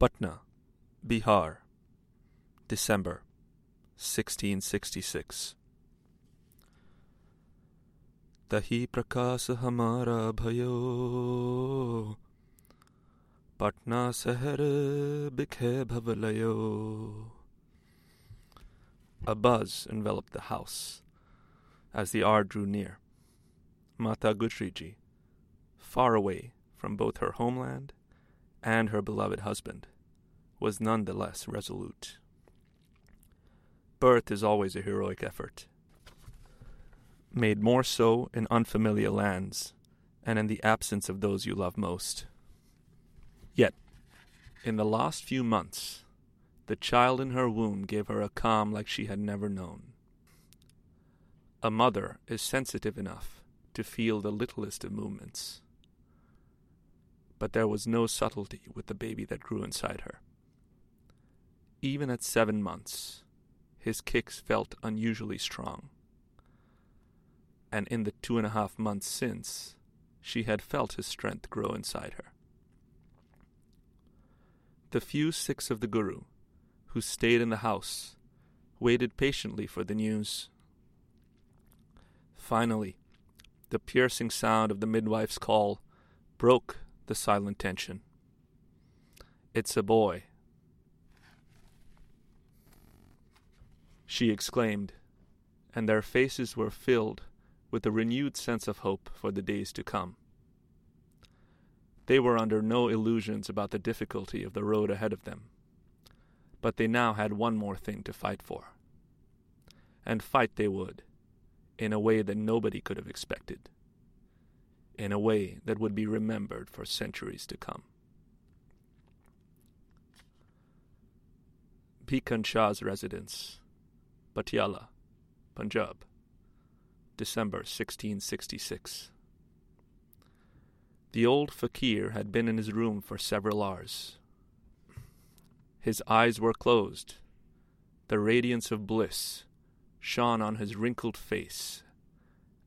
Patna, Bihar, December 1666. तही प्रकाश hamara bhayo, Patna शहर बिखे भवलयो A buzz enveloped the house as the hour drew near. Mata Gujriji, far away from both her homeland and her beloved husband, was none the less resolute. Birth is always a heroic effort, made more so in unfamiliar lands and in the absence of those you love most. Yet, in the last few months, the child in her womb gave her a calm like she had never known. A mother is sensitive enough to feel the littlest of movements. But there was no subtlety with the baby that grew inside her. Even at seven months, his kicks felt unusually strong. And in the two and a half months since, she had felt his strength grow inside her. The few Sikhs of the Guru who stayed in the house, waited patiently for the news. Finally, the piercing sound of the midwife's call broke the silent tension. It's a boy. She exclaimed, and their faces were filled with a renewed sense of hope for the days to come. They were under no illusions about the difficulty of the road ahead of them but they now had one more thing to fight for. And fight they would, in a way that nobody could have expected, in a way that would be remembered for centuries to come. Bhikan Shah's residence, Patiala, Punjab, December 1666. The old fakir had been in his room for several hours his eyes were closed. The radiance of bliss shone on his wrinkled face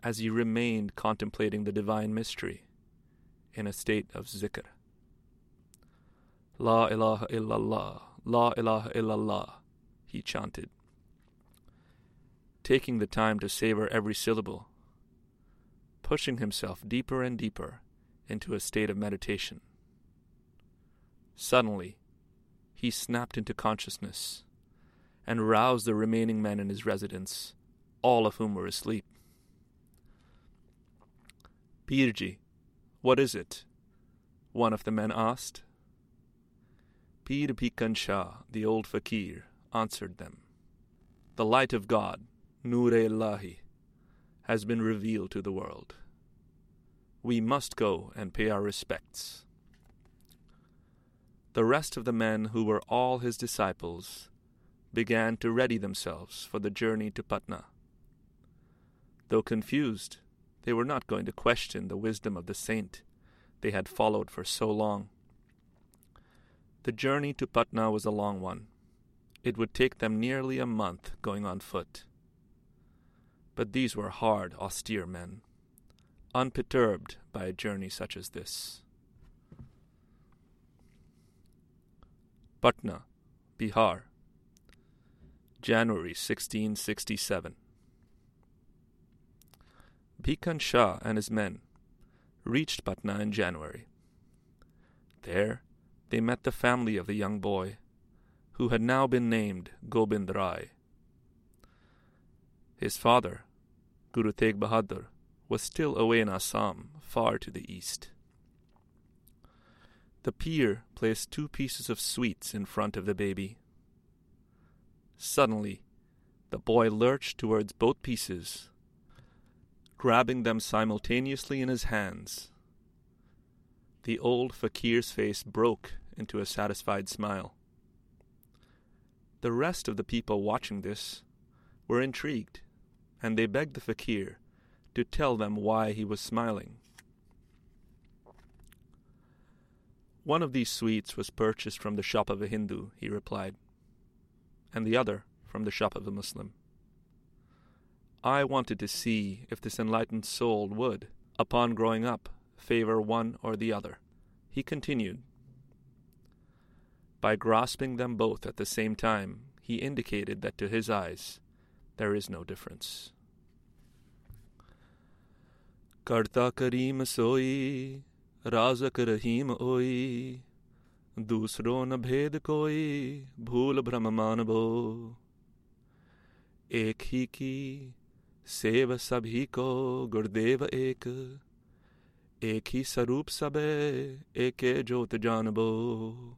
as he remained contemplating the divine mystery in a state of zikr. La ilaha illallah, La ilaha illallah, he chanted, taking the time to savor every syllable, pushing himself deeper and deeper into a state of meditation. Suddenly, he snapped into consciousness and roused the remaining men in his residence, all of whom were asleep. Pirji, what is it? One of the men asked. Pir Bhikan Shah, the old fakir, answered them. The light of God, Nur Ilahi, has been revealed to the world. We must go and pay our respects. The rest of the men, who were all his disciples, began to ready themselves for the journey to Patna. Though confused, they were not going to question the wisdom of the saint they had followed for so long. The journey to Patna was a long one. It would take them nearly a month going on foot. But these were hard, austere men, unperturbed by a journey such as this. Patna, Bihar, January 1667. Bhikan Shah and his men reached Patna in January. There they met the family of the young boy, who had now been named Gobind Rai. His father, Guru Tegh Bahadur, was still away in Assam, far to the east. The pir placed two pieces of sweets in front of the baby. Suddenly, the boy lurched towards both pieces, grabbing them simultaneously in his hands. The old fakir's face broke into a satisfied smile. The rest of the people watching this were intrigued, and they begged the fakir to tell them why he was smiling. One of these sweets was purchased from the shop of a Hindu, he replied, and the other from the shop of a Muslim. I wanted to see if this enlightened soul would, upon growing up, favor one or the other. He continued, By grasping them both at the same time, he indicated that to his eyes there is no difference. करता करीम सोई राजक रहीम ओई दूसरो न भेद कोई भूल भ्रम मानबो एक ही की सेव सभी को गुरुदेव एक। एक ही स्वरूप सबे एके ज्योत जानबो।